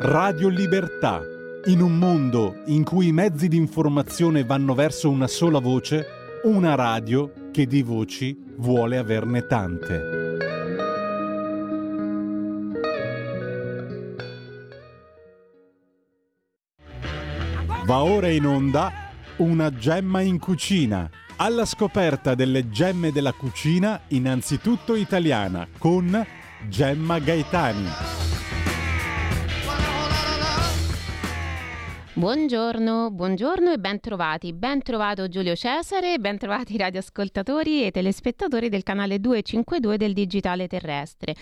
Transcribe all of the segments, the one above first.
Radio Libertà. In un mondo in cui i mezzi di informazione vanno verso una sola voce, una radio che di voci vuole averne tante. Va ora in onda una gemma in cucina. Alla scoperta delle gemme della cucina, innanzitutto italiana, con Gemma Gaetani. Buongiorno, buongiorno e ben trovati. Ben trovato Giulio Cesare, ben trovati radioascoltatori e telespettatori del canale 252 del Digitale Terrestre.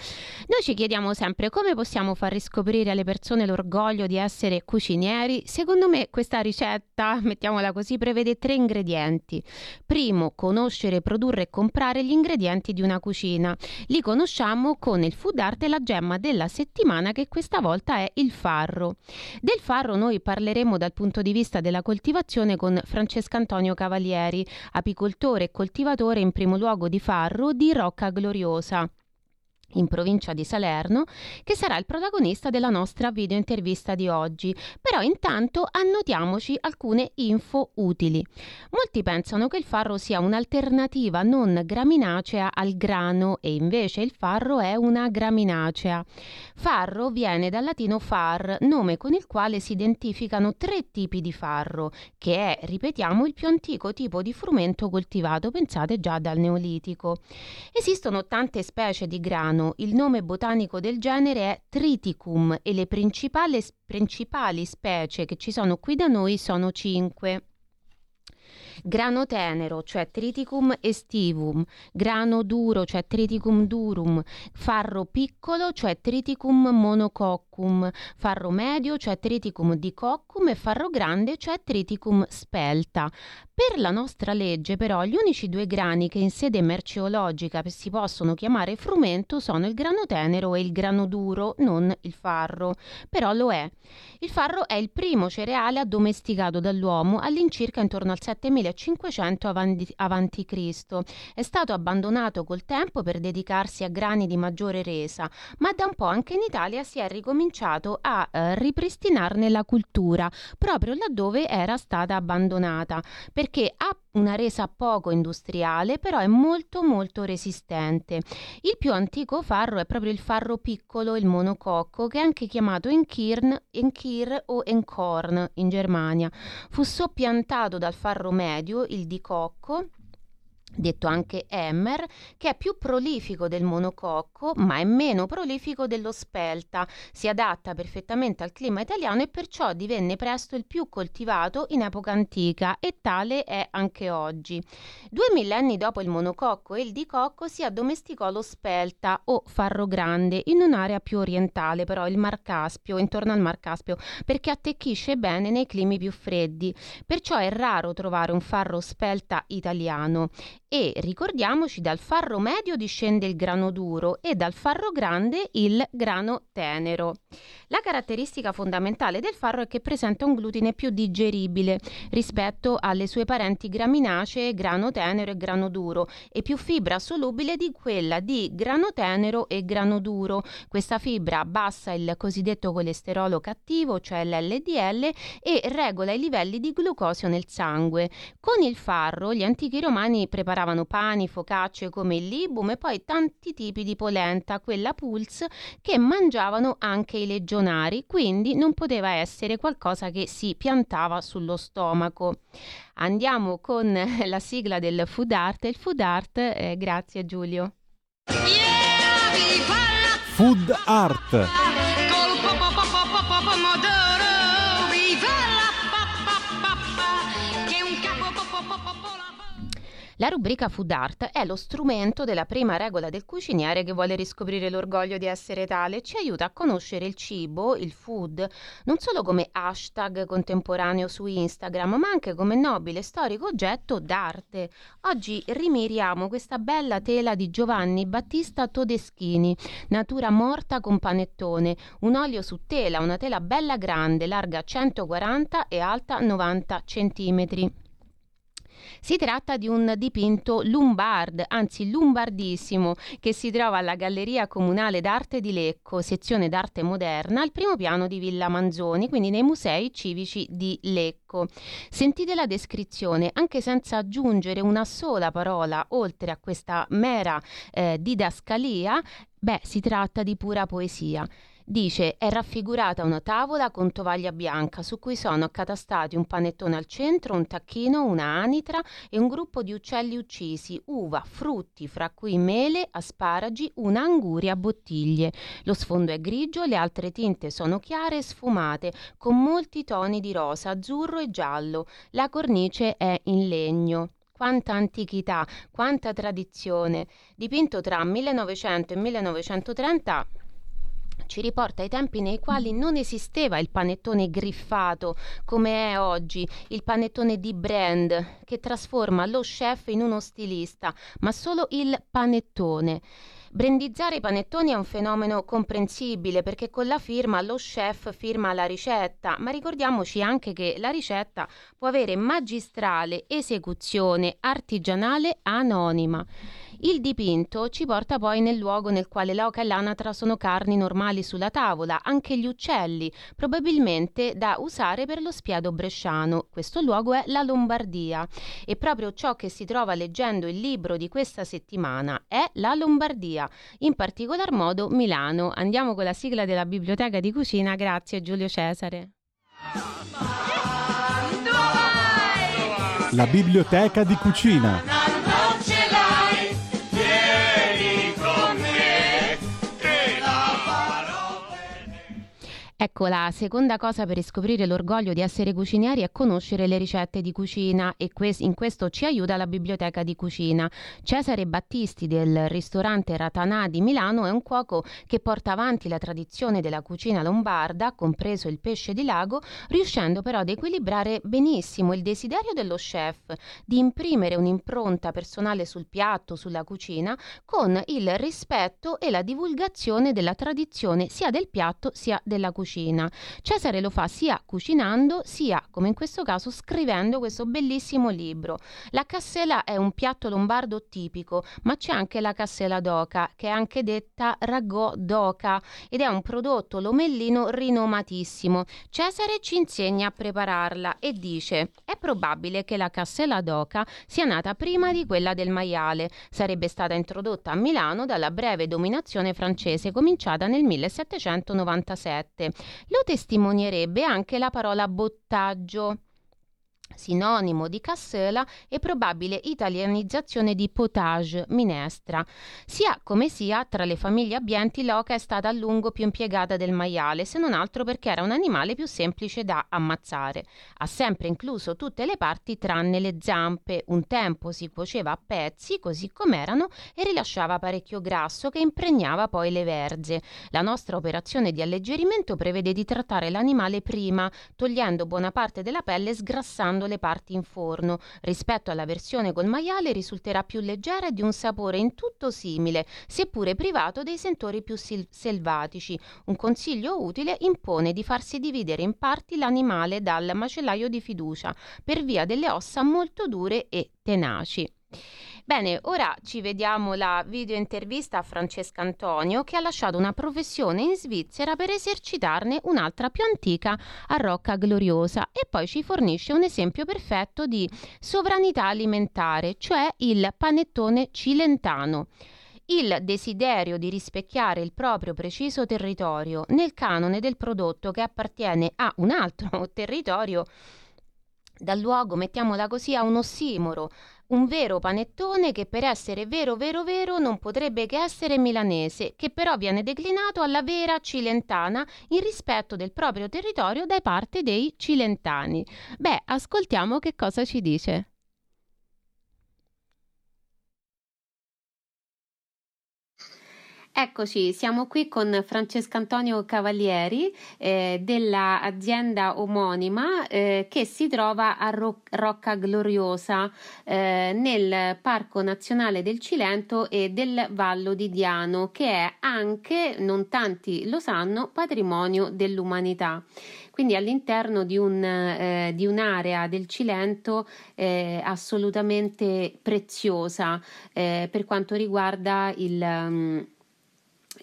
Noi ci chiediamo sempre come possiamo far riscoprire alle persone l'orgoglio di essere cucinieri. Secondo me questa ricetta, mettiamola così, prevede tre ingredienti. Primo, conoscere, produrre e comprare gli ingredienti di una cucina. Li conosciamo con il food art e la gemma della settimana che questa volta è il farro. Del farro noi parleremo parleremo dal punto di vista della coltivazione con Francesco Antonio Cavalieri, apicoltore e coltivatore in primo luogo di farro di Rocca Gloriosa in provincia di Salerno, che sarà il protagonista della nostra video intervista di oggi. Però intanto annotiamoci alcune info utili. Molti pensano che il farro sia un'alternativa non graminacea al grano e invece il farro è una graminacea. Farro viene dal latino far, nome con il quale si identificano tre tipi di farro, che è, ripetiamo, il più antico tipo di frumento coltivato, pensate già dal Neolitico. Esistono tante specie di grano italiano il nome botanico del genere è Triticum e le principali, principali specie che ci sono qui da noi sono cinque grano tenero, cioè Triticum estivum, grano duro, cioè Triticum durum, farro piccolo, cioè Triticum monococcum, farro medio, cioè Triticum dicoccum e farro grande, cioè Triticum spelta. Per la nostra legge, però, gli unici due grani che in sede merceologica si possono chiamare frumento sono il grano tenero e il grano duro, non il farro. Però lo è. Il farro è il primo cereale addomesticato dall'uomo all'incirca intorno al 7500 avanti, Cristo. È stato abbandonato col tempo per dedicarsi a grani di maggiore resa, ma da un po' anche in Italia si è ricominciato a eh, ripristinarne la cultura, proprio laddove era stata abbandonata. Per perché ha una resa poco industriale, però è molto molto resistente. Il più antico farro è proprio il farro piccolo, il monococco, che è anche chiamato Enkirn, Enkir o Enkorn in Germania. Fu soppiantato dal farro medio, il dicocco, detto anche Emmer, che è più prolifico del monococco, ma è meno prolifico dello spelta. Si adatta perfettamente al clima italiano e perciò divenne presto il più coltivato in epoca antica e tale è anche oggi. Due millenni dopo il monococco e il dicocco si addomesticò lo spelta o farro grande in un'area più orientale, però il Mar Caspio, intorno al Mar Caspio, perché attecchisce bene nei climi più freddi. Perciò è raro trovare un farro spelta italiano e ricordiamoci dal farro medio discende il grano duro e dal farro grande il grano tenero. La caratteristica fondamentale del farro è che presenta un glutine più digeribile rispetto alle sue parenti graminacee grano tenero e grano duro e più fibra solubile di quella di grano tenero e grano duro. Questa fibra abbassa il cosiddetto colesterolo cattivo, cioè l'LDL, e regola i livelli di glucosio nel sangue. Con il farro gli antichi romani preparavano preparavano pani, focacce come il libum e poi tanti tipi di polenta, quella pulse, che mangiavano anche i legionari, quindi non poteva essere qualcosa che si piantava sullo stomaco. Andiamo con la sigla del food art. Il food art, eh, grazie Giulio. Food art. La rubrica Food Art è lo strumento della prima regola del cuciniere che vuole riscoprire l'orgoglio di essere tale e ci aiuta a conoscere il cibo, il food, non solo come hashtag contemporaneo su Instagram, ma anche come nobile storico oggetto d'arte. Oggi rimiriamo questa bella tela di Giovanni Battista Todeschini, natura morta con panettone, un olio su tela, una tela bella grande, larga 140 e alta 90 centimetri. Si tratta di un dipinto lombard, anzi lombardissimo, che si trova alla Galleria Comunale d'Arte di Lecco, sezione d'arte moderna, al primo piano di Villa Manzoni, quindi nei musei civici di Lecco. Sentite la descrizione, anche senza aggiungere una sola parola oltre a questa mera eh, didascalia, beh, si tratta di pura poesia. Dice è raffigurata una tavola con tovaglia bianca su cui sono accatastati un panettone al centro, un tacchino, una anitra e un gruppo di uccelli uccisi, uva, frutti, fra cui mele, asparagi, una anguria a bottiglie. Lo sfondo è grigio, le altre tinte sono chiare e sfumate, con molti toni di rosa, azzurro e giallo. La cornice è in legno quanta antichità, quanta tradizione. Dipinto tra 1900 e 1930 ci riporta ai tempi nei quali non esisteva il panettone griffato come è oggi, il panettone di brand che trasforma lo chef in uno stilista, ma solo il panettone. Brandizzare i panettoni è un fenomeno comprensibile perché con la firma lo chef firma la ricetta, ma ricordiamoci anche che la ricetta può avere magistrale esecuzione artigianale anonima. Il dipinto ci porta poi nel luogo nel quale l'oca e l'anatra sono carni normali sulla tavola, anche gli uccelli, probabilmente da usare per lo spiado bresciano. Questo luogo è la Lombardia e proprio ciò che si trova leggendo il libro di questa settimana è la Lombardia, in particolar modo Milano. Andiamo con la sigla della biblioteca di cucina, grazie Giulio Cesare. La biblioteca di cucina. Ecco, la seconda cosa per riscoprire l'orgoglio di essere cucinieri è conoscere le ricette di cucina e in questo ci aiuta la biblioteca di cucina. Cesare Battisti del ristorante Ratanà di Milano è un cuoco che porta avanti la tradizione della cucina lombarda, compreso il pesce di lago, riuscendo però ad equilibrare benissimo il desiderio dello chef di imprimere un'impronta personale sul piatto, sulla cucina, con il rispetto e la divulgazione della tradizione sia del piatto sia della cucina cucina. Cesare lo fa sia cucinando sia, come in questo caso, scrivendo questo bellissimo libro. La cassela è un piatto lombardo tipico, ma c'è anche la cassela d'oca, che è anche detta ragò d'oca ed è un prodotto lomellino rinomatissimo. Cesare ci insegna a prepararla e dice: "È probabile che la cassela d'oca sia nata prima di quella del maiale. Sarebbe stata introdotta a Milano dalla breve dominazione francese cominciata nel 1797. Lo testimonierebbe anche la parola bottaggio sinonimo di cassela e probabile italianizzazione di potage, minestra. Sia come sia, tra le famiglie abbienti l'oca è stata a lungo più impiegata del maiale, se non altro perché era un animale più semplice da ammazzare. Ha sempre incluso tutte le parti tranne le zampe. Un tempo si cuoceva a pezzi, così com'erano, e rilasciava parecchio grasso che impregnava poi le verze. La nostra operazione di alleggerimento prevede di trattare l'animale prima, togliendo buona parte della pelle e sgrassando cuocendo le parti in forno. Rispetto alla versione col maiale risulterà più leggera e di un sapore in tutto simile, seppure privato dei sentori più sil- selvatici. Un consiglio utile impone di farsi dividere in parti l'animale dal macellaio di fiducia, per via delle ossa molto dure e tenaci. Bene, ora ci vediamo la video intervista a Francesca Antonio che ha lasciato una professione in Svizzera per esercitarne un'altra più antica a Rocca Gloriosa e poi ci fornisce un esempio perfetto di sovranità alimentare, cioè il panettone cilentano. Il desiderio di rispecchiare il proprio preciso territorio nel canone del prodotto che appartiene a un altro territorio dal luogo, mettiamola così, a un ossimoro, un vero panettone che per essere vero vero vero non potrebbe che essere milanese, che però viene declinato alla vera cilentana in rispetto del proprio territorio da parte dei cilentani. Beh, ascoltiamo che cosa ci dice. Eccoci, siamo qui con Francesco Antonio Cavalieri eh, dell'azienda omonima eh, che si trova a Ro- Rocca Gloriosa eh, nel Parco Nazionale del Cilento e del Vallo di Diano, che è anche, non tanti lo sanno, patrimonio dell'umanità. Quindi all'interno di, un, eh, di un'area del Cilento eh, assolutamente preziosa eh, per quanto riguarda il, um,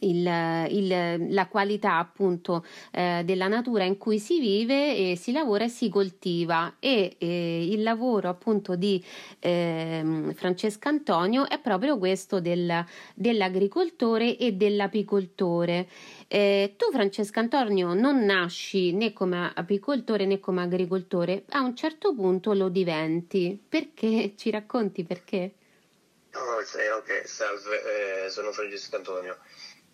il, il, la qualità appunto eh, della natura in cui si vive e si lavora e si coltiva e eh, il lavoro appunto di eh, Francesco Antonio è proprio questo del, dell'agricoltore e dell'apicoltore. Eh, tu Francesco Antonio non nasci né come apicoltore né come agricoltore, a un certo punto lo diventi. Perché? Ci racconti perché? Oh, ok, salve, eh, sono Francesco Antonio.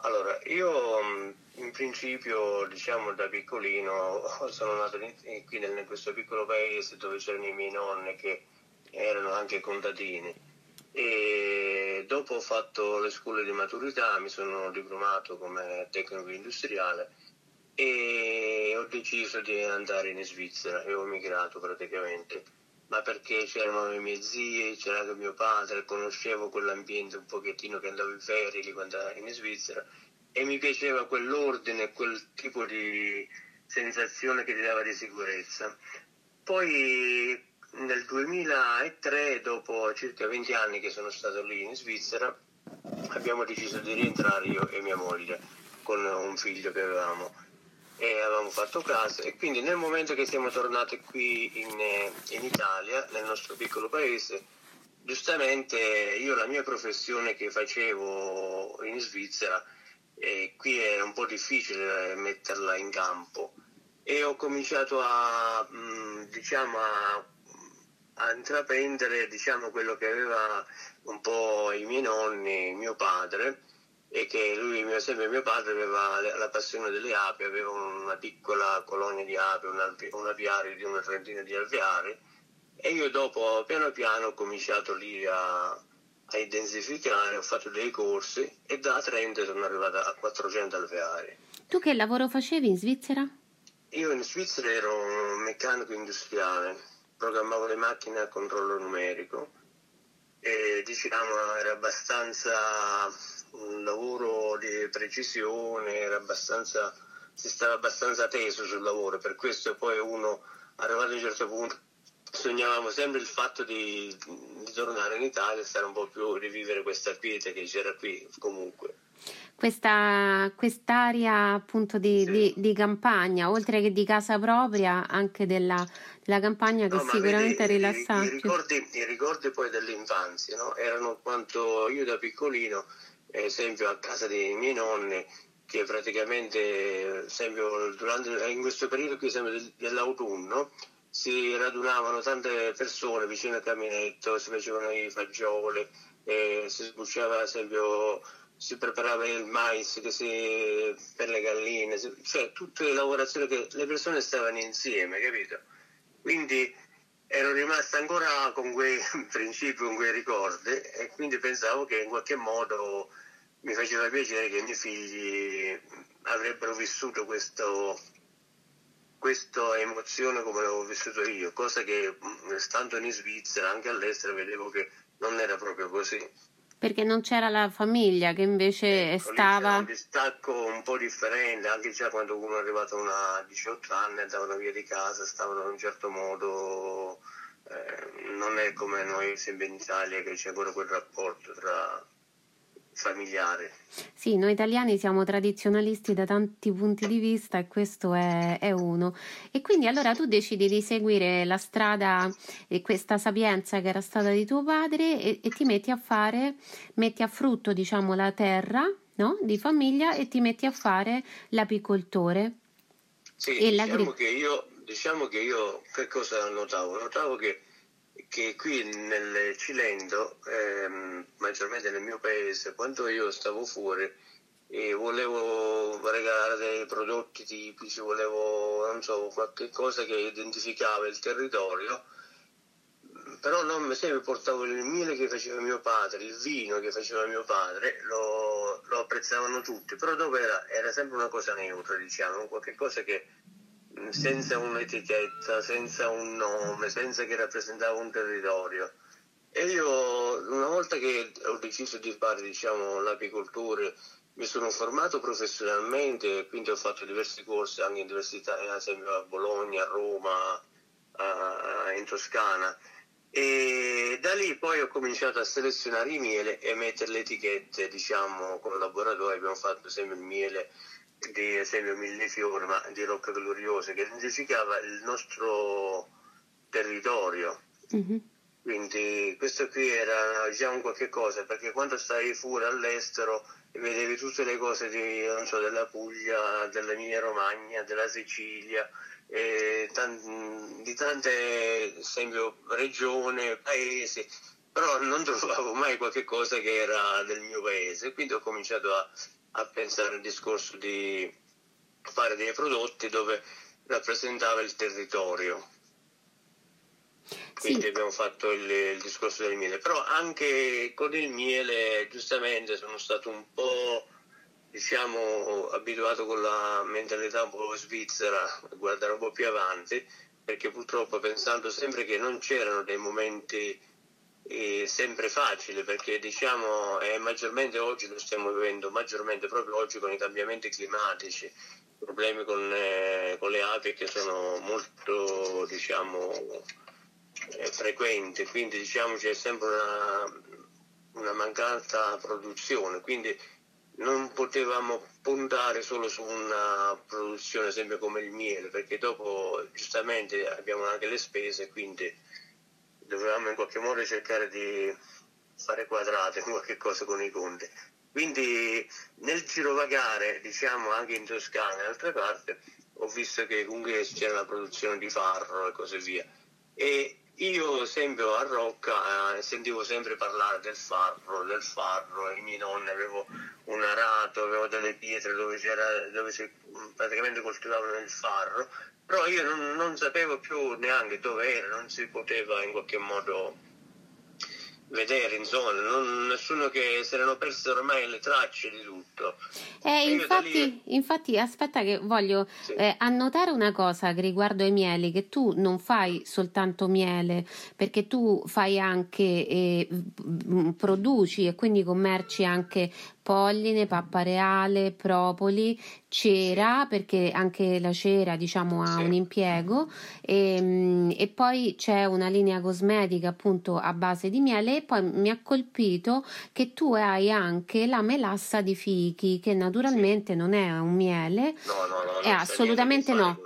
Allora, io in principio, diciamo da piccolino, sono nato qui in questo piccolo paese dove c'erano i miei nonni che erano anche contadini. E dopo ho fatto le scuole di maturità, mi sono diplomato come tecnico industriale e ho deciso di andare in Svizzera. E ho migrato praticamente ma perché c'erano i miei zii, c'era anche mio padre, conoscevo quell'ambiente un pochettino che andavo in ferie quando ero in Svizzera e mi piaceva quell'ordine, quel tipo di sensazione che ti dava di sicurezza. Poi nel 2003, dopo circa 20 anni che sono stato lì in Svizzera, abbiamo deciso di rientrare io e mia moglie con un figlio che avevamo e avevamo fatto casa e quindi nel momento che siamo tornati qui in, in Italia, nel nostro piccolo paese, giustamente io la mia professione che facevo in Svizzera, eh, qui è un po' difficile metterla in campo. E ho cominciato a, mm, diciamo, a, a intraprendere diciamo, quello che aveva un po' i miei nonni, mio padre, e che lui, mio, sempre mio padre, aveva la passione delle api, aveva una piccola colonia di api, un, alvi, un apiario di una trentina di alveari e io dopo piano piano ho cominciato lì a, a intensificare, ho fatto dei corsi e da 30 sono arrivato a 400 alveari. Tu che lavoro facevi in Svizzera? Io in Svizzera ero un meccanico industriale, programmavo le macchine a controllo numerico e diciamo era abbastanza un lavoro di precisione, era abbastanza, si stava abbastanza teso sul lavoro, per questo poi uno, arrivato a un certo punto, sognavamo sempre il fatto di, di tornare in Italia e stare un po' più, rivivere questa quiete che c'era qui comunque. Questa, quest'area appunto di, sì. di, di, campagna, oltre che di casa propria, anche della, della campagna che no, sicuramente è rilassante. I, i, ricordi, I ricordi poi dell'infanzia no? erano quanto io da piccolino esempio a casa dei miei nonni che praticamente esempio, durante, in questo periodo qui dell'autunno si radunavano tante persone vicino al caminetto, si facevano i fagioli, eh, si sbucciava esempio si preparava il mais si, per le galline, cioè tutte le lavorazioni che le persone stavano insieme, capito? Quindi ero rimasta ancora con quei principi, con quei ricordi e quindi pensavo che in qualche modo mi faceva piacere che i miei figli avrebbero vissuto questo, questa emozione come l'avevo vissuto io, cosa che stando in Svizzera, anche all'estero, vedevo che non era proprio così. Perché non c'era la famiglia che invece ecco, stava... C'era un distacco un po' differente, anche già quando uno è arrivato a 18 anni, andavano via di casa, stavano in un certo modo... Eh, non è come noi sempre in Italia che c'è ancora quel rapporto tra familiare. Sì, noi italiani siamo tradizionalisti da tanti punti di vista e questo è, è uno. E quindi allora tu decidi di seguire la strada e questa sapienza che era stata di tuo padre e, e ti metti a fare, metti a frutto diciamo la terra no? di famiglia e ti metti a fare l'apicoltore. Sì, diciamo che, io, diciamo che io che cosa notavo? Notavo che che qui nel Cilento, ehm, maggiormente nel mio paese, quando io stavo fuori e volevo regalare dei prodotti tipici, volevo, non so, qualche cosa che identificava il territorio, però non sempre portavo il miele che faceva mio padre, il vino che faceva mio padre, lo, lo apprezzavano tutti, però dopo era, era, sempre una cosa neutra, diciamo, qualche cosa che senza un'etichetta, senza un nome, senza che rappresentava un territorio. E io una volta che ho deciso di fare diciamo, l'apicoltura mi sono formato professionalmente, quindi ho fatto diversi corsi anche in università, ad esempio a Bologna, a Roma, a, in Toscana. E da lì poi ho cominciato a selezionare i miele e mettere le etichette, diciamo, con laboratorio abbiamo fatto esempio il miele di esempio millefiore, ma di rocca gloriosa, che identificava il nostro territorio. Mm-hmm. Quindi questo qui era già un qualche cosa, perché quando stai fuori all'estero vedevi tutte le cose di, so, della Puglia, dell'Emilia Romagna, della Sicilia, tan- di tante esempio, regioni, paesi, però non trovavo mai qualche cosa che era del mio paese, quindi ho cominciato a, a pensare al discorso di fare dei prodotti dove rappresentava il territorio. Quindi sì. abbiamo fatto il, il, discorso del miele, però anche con il miele giustamente sono stato un po' diciamo abituato con la mentalità un po' svizzera a guardare un po' più avanti, perché purtroppo pensando sempre che non c'erano dei momenti eh, sempre facili, perché diciamo eh, maggiormente oggi lo stiamo vivendo, maggiormente proprio oggi con i cambiamenti climatici, problemi con, eh, con le api che sono molto diciamo è frequente, quindi diciamo c'è sempre una, una mancata produzione, quindi non potevamo puntare solo su una produzione sempre come il miele, perché dopo giustamente abbiamo anche le spese, quindi dovevamo in qualche modo cercare di fare quadrate qualche cosa con i conti. Quindi nel girovagare, diciamo anche in Toscana e altre parti, ho visto che comunque c'era la produzione di farro e così via. E io sempre a Rocca eh, sentivo sempre parlare del farro, del farro, i miei nonni avevo un arato, avevo delle pietre dove, dove si praticamente coltivavano il farro, però io non, non sapevo più neanche dove era, non si poteva in qualche modo vedere, insomma, non, nessuno che se erano perse ormai le tracce di tutto. Eh, infatti, lì... infatti, aspetta che voglio sì. eh, annotare una cosa riguardo ai mieli, che tu non fai soltanto miele, perché tu fai anche, eh, produci e quindi commerci anche polline, pappa reale, propoli, cera, perché anche la cera diciamo ha un impiego, e, ehm, e, poi c'è una linea cosmetica appunto a base di miele. E poi mi ha colpito che tu hai anche la melassa di fichi, che naturalmente non è un miele, no, no, no, assolutamente no,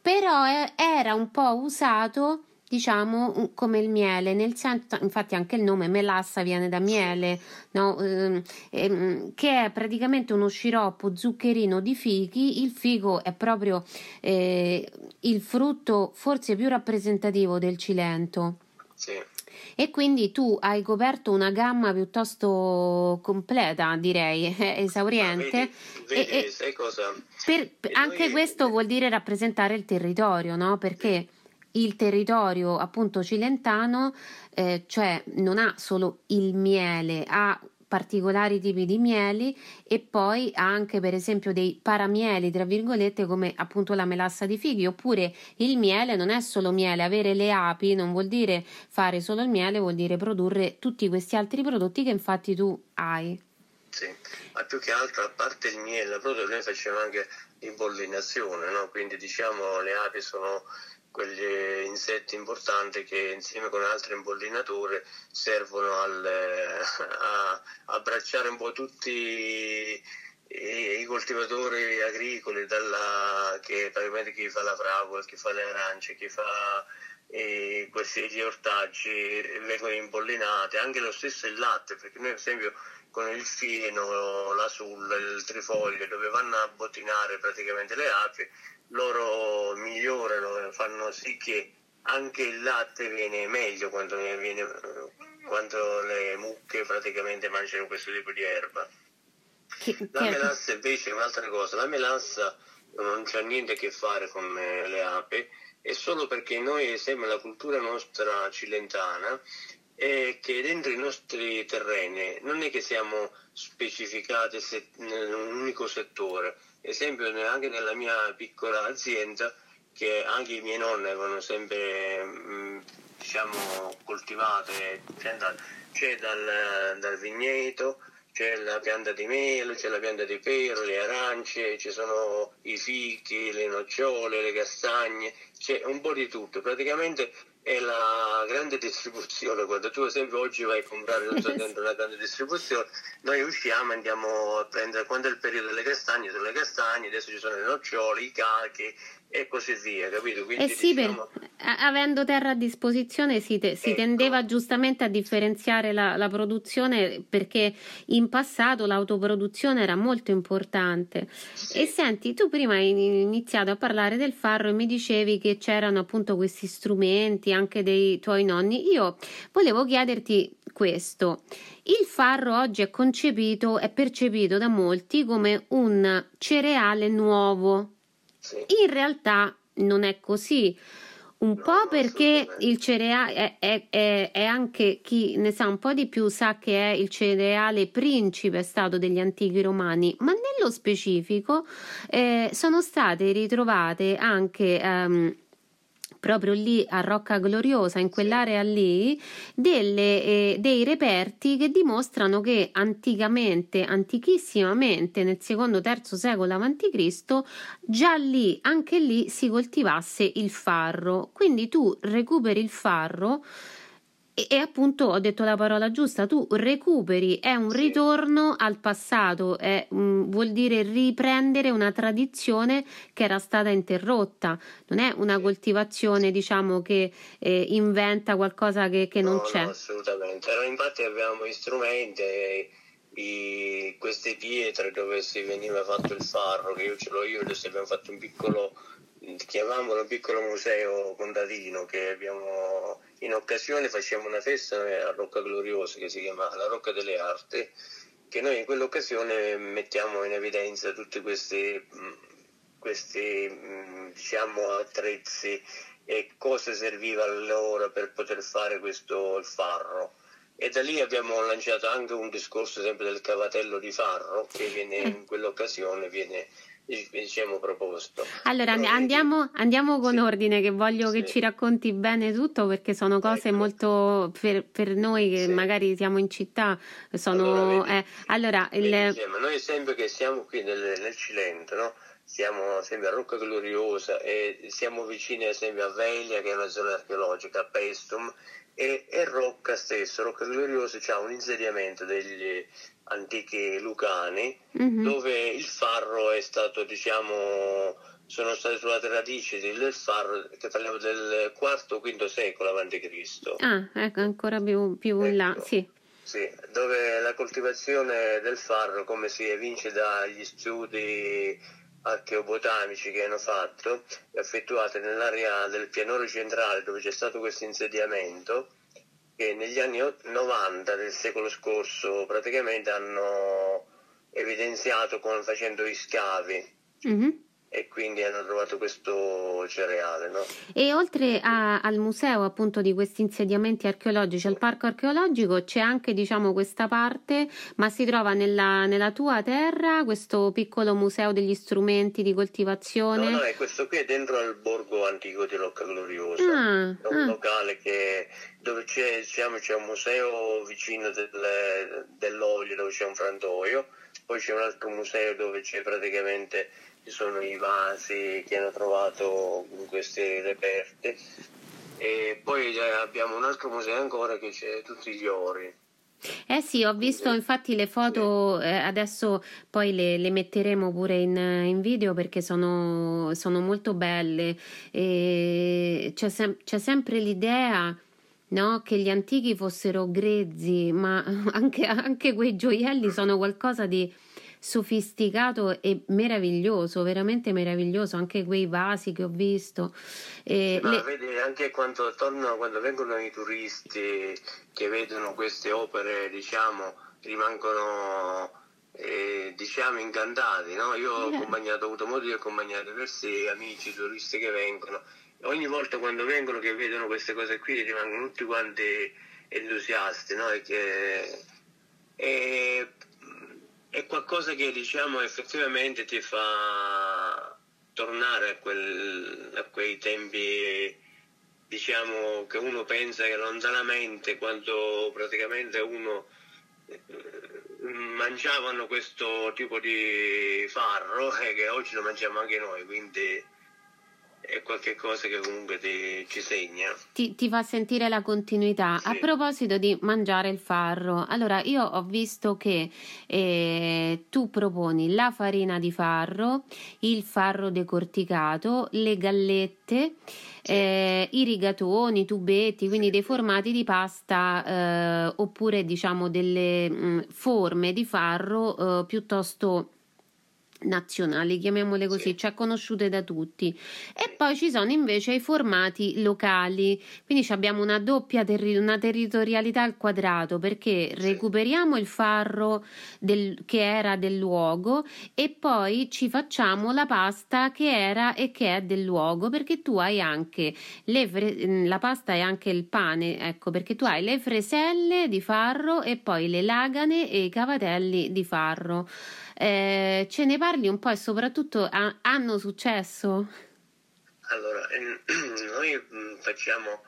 però è, era un po' usato diciamo come il miele, nel senso, infatti anche il nome melassa viene da miele, no? ehm, ehm, che è praticamente uno sciroppo zuccherino di fichi. Il fico è proprio eh, il frutto forse più rappresentativo del Cilento. Sì. E quindi tu hai coperto una gamma piuttosto completa, direi, esauriente. Vedi, vedi, e, sai cosa? Per, anche noi... questo vuol dire rappresentare il territorio, no? Perché il territorio appunto cilentano, eh, cioè non ha solo il miele, ha particolari tipi di mieli e poi ha anche per esempio dei paramieli tra virgolette come appunto la melassa di fighi. Oppure il miele non è solo miele. Avere le api non vuol dire fare solo il miele vuol dire produrre tutti questi altri prodotti che infatti tu hai. Sì ma più che altro a parte il miele proprio noi facciamo anche impollinazione no? quindi diciamo le api sono quegli insetti importanti che insieme con altre impollinature servono al, a abbracciare un po' tutti i, i coltivatori agricoli, dalla, che praticamente chi fa la fragola, chi fa le arance, chi fa eh, questi gli ortaggi vengono impollinati, anche lo stesso il latte, perché noi ad esempio con il fieno, la sulla, il trifoglio, dove vanno a bottinare praticamente le api, loro migliorano, fanno sì che anche il latte viene meglio quando, viene, quando le mucche praticamente mangiano questo tipo di erba. la melassa invece è un'altra cosa, la melassa non c'ha niente a che fare con eh, le api, è solo perché noi, sempre la cultura nostra cilentana, è che dentro i nostri terreni non è che siamo specificati in un unico settore. Esempio, anche nella mia piccola azienda, che anche i miei nonni avevano sempre mm, diciamo, coltivate, c'è dal, dal vigneto, c'è la pianta di mele, c'è la pianta di pero, le arance, ci sono i fichi, le nocciole, le castagne, c'è un po' di tutto. Praticamente è la grande distribuzione. Quando tu, ad esempio, oggi vai a comprare non so, dentro una grande distribuzione, noi usciamo e andiamo a prendere quando è il periodo delle castagne, sono le castagne, adesso ci sono le nocciole, i cachi, e così via, capito? Quindi, eh sì, diciamo... per, avendo terra a disposizione si, te, si ecco. tendeva giustamente a differenziare la, la, produzione perché in passato l'autoproduzione era molto importante. Sì. E senti, tu prima hai iniziato a parlare del farro e mi dicevi che c'erano appunto questi strumenti anche dei tuoi nonni. Io volevo chiederti questo. Il farro oggi è concepito, è percepito da molti come un cereale nuovo sì. In realtà non è così. Un no, po' perché il cereale è, è, è, è, anche chi ne sa un po' di più sa che è il cereale principe stato degli antichi romani, ma nello specifico eh, sono state ritrovate anche um, proprio lì a Rocca Gloriosa, in quell'area lì, delle, eh, dei reperti che dimostrano che anticamente, antichissimamente, nel secondo terzo secolo a.C., già lì, anche lì, si coltivasse il farro. Quindi tu recuperi il farro e, e, appunto ho detto la parola giusta, tu recuperi, è un ritorno al passato, è, mh, mm, vuol dire riprendere una tradizione che era stata interrotta, non è una coltivazione diciamo che eh, inventa qualcosa che, che non no, c'è. No, assolutamente, no, infatti abbiamo gli strumenti, i, queste pietre dove si veniva fatto il farro, che io ce l'ho io, adesso abbiamo fatto un piccolo, chiamiamolo un piccolo museo contadino che abbiamo in occasione facciamo una festa a Rocca Gloriosa che si chiama la Rocca delle Arti, che noi in quell'occasione mettiamo in evidenza tutti questi, mm, questi mm, diciamo, attrezzi e cosa serviva allora per poter fare questo il farro. E da lì abbiamo lanciato anche un discorso sempre del cavatello di farro che viene, in quell'occasione viene diciamo proposto. Allora andiamo, andiamo con sì. ordine che voglio sì. che ci racconti bene tutto perché sono cose ecco. molto per, per, noi che sì. magari siamo in città sono allora, eh, allora il... insieme. noi sempre che siamo qui nel, nel Cilento no? siamo sempre a Rocca Gloriosa e siamo vicini ad esempio a Veglia che è una zona archeologica a Pestum e, e Rocca stesso Rocca Gloriosa c'è un insediamento degli antichi lucani, mm-hmm. dove il farro è stato, diciamo, sono state trovate radici del farro, che parliamo del IV-V secolo a.C. Ah, ecco, ancora più, più in là, ecco. sì. Sì, dove la coltivazione del farro, come si evince dagli studi archeobotanici che hanno fatto, effettuate nell'area del pianoro centrale dove c'è stato questo insediamento, che negli anni 90 del secolo scorso praticamente hanno evidenziato con, facendo gli scavi. Mm-hmm e quindi hanno trovato questo cereale. No? E oltre a, al museo appunto di questi insediamenti archeologici, al parco archeologico, c'è anche diciamo questa parte, ma si trova nella, nella tua terra questo piccolo museo degli strumenti di coltivazione? No, no, è questo qui è dentro al borgo antico di Rocca Gloriosa, ah, è un ah. locale che, dove c'è, diciamo, c'è, un museo vicino del, dell'olio dove c'è un frantoio, poi c'è un altro museo dove c'è praticamente ci sono i vasi che hanno trovato in questi reperti e poi abbiamo un altro museo ancora che c'è tutti gli ori. Eh sì, ho visto infatti le foto, eh, adesso poi le, le, metteremo pure in, in video perché sono, sono molto belle. E c'è, sem- c'è sempre l'idea no, che gli antichi fossero grezzi, ma anche, anche quei gioielli sono qualcosa di sofisticato e meraviglioso, veramente meraviglioso, anche quei vasi che ho visto. E Ma le... vedi anche quando, tornano, quando vengono i turisti che vedono queste opere, diciamo, rimangono eh, diciamo incantati. No? Io ho, accompagnato, ho avuto modo di accompagnare diversi amici turisti che vengono. Ogni volta quando vengono che vedono queste cose qui rimangono tutti quanti entusiasti no? e che, e, è qualcosa che diciamo effettivamente ti fa tornare a, quel, a quei tempi diciamo che uno pensa che lontanamente quando praticamente uno eh, mangiavano questo tipo di farro e eh, che oggi lo mangiamo anche noi quindi è qualcosa che comunque ti, ci segna. Ti, ti, fa sentire la continuità. Sì. A proposito di mangiare il farro, allora io ho visto che eh, tu proponi la farina di farro, il farro decorticato, le gallette. Eh, i rigatoni, i tubetti, quindi dei formati di pasta eh, oppure diciamo delle mh, mm, forme di farro eh, piuttosto nazionali, chiamiamole così, sì. cioè conosciute da tutti. E poi ci sono invece i formati locali, quindi abbiamo una doppia terri- una territorialità al quadrato perché sì. recuperiamo il farro del, che era del luogo e poi ci facciamo la pasta che era e che è del luogo perché tu hai anche le fre- la pasta e anche il pane, ecco perché tu hai le freselle di farro e poi le lagane e i cavatelli di farro. Eh, ce ne parli un po' e soprattutto a- hanno successo? Allora, eh, noi mm, facciamo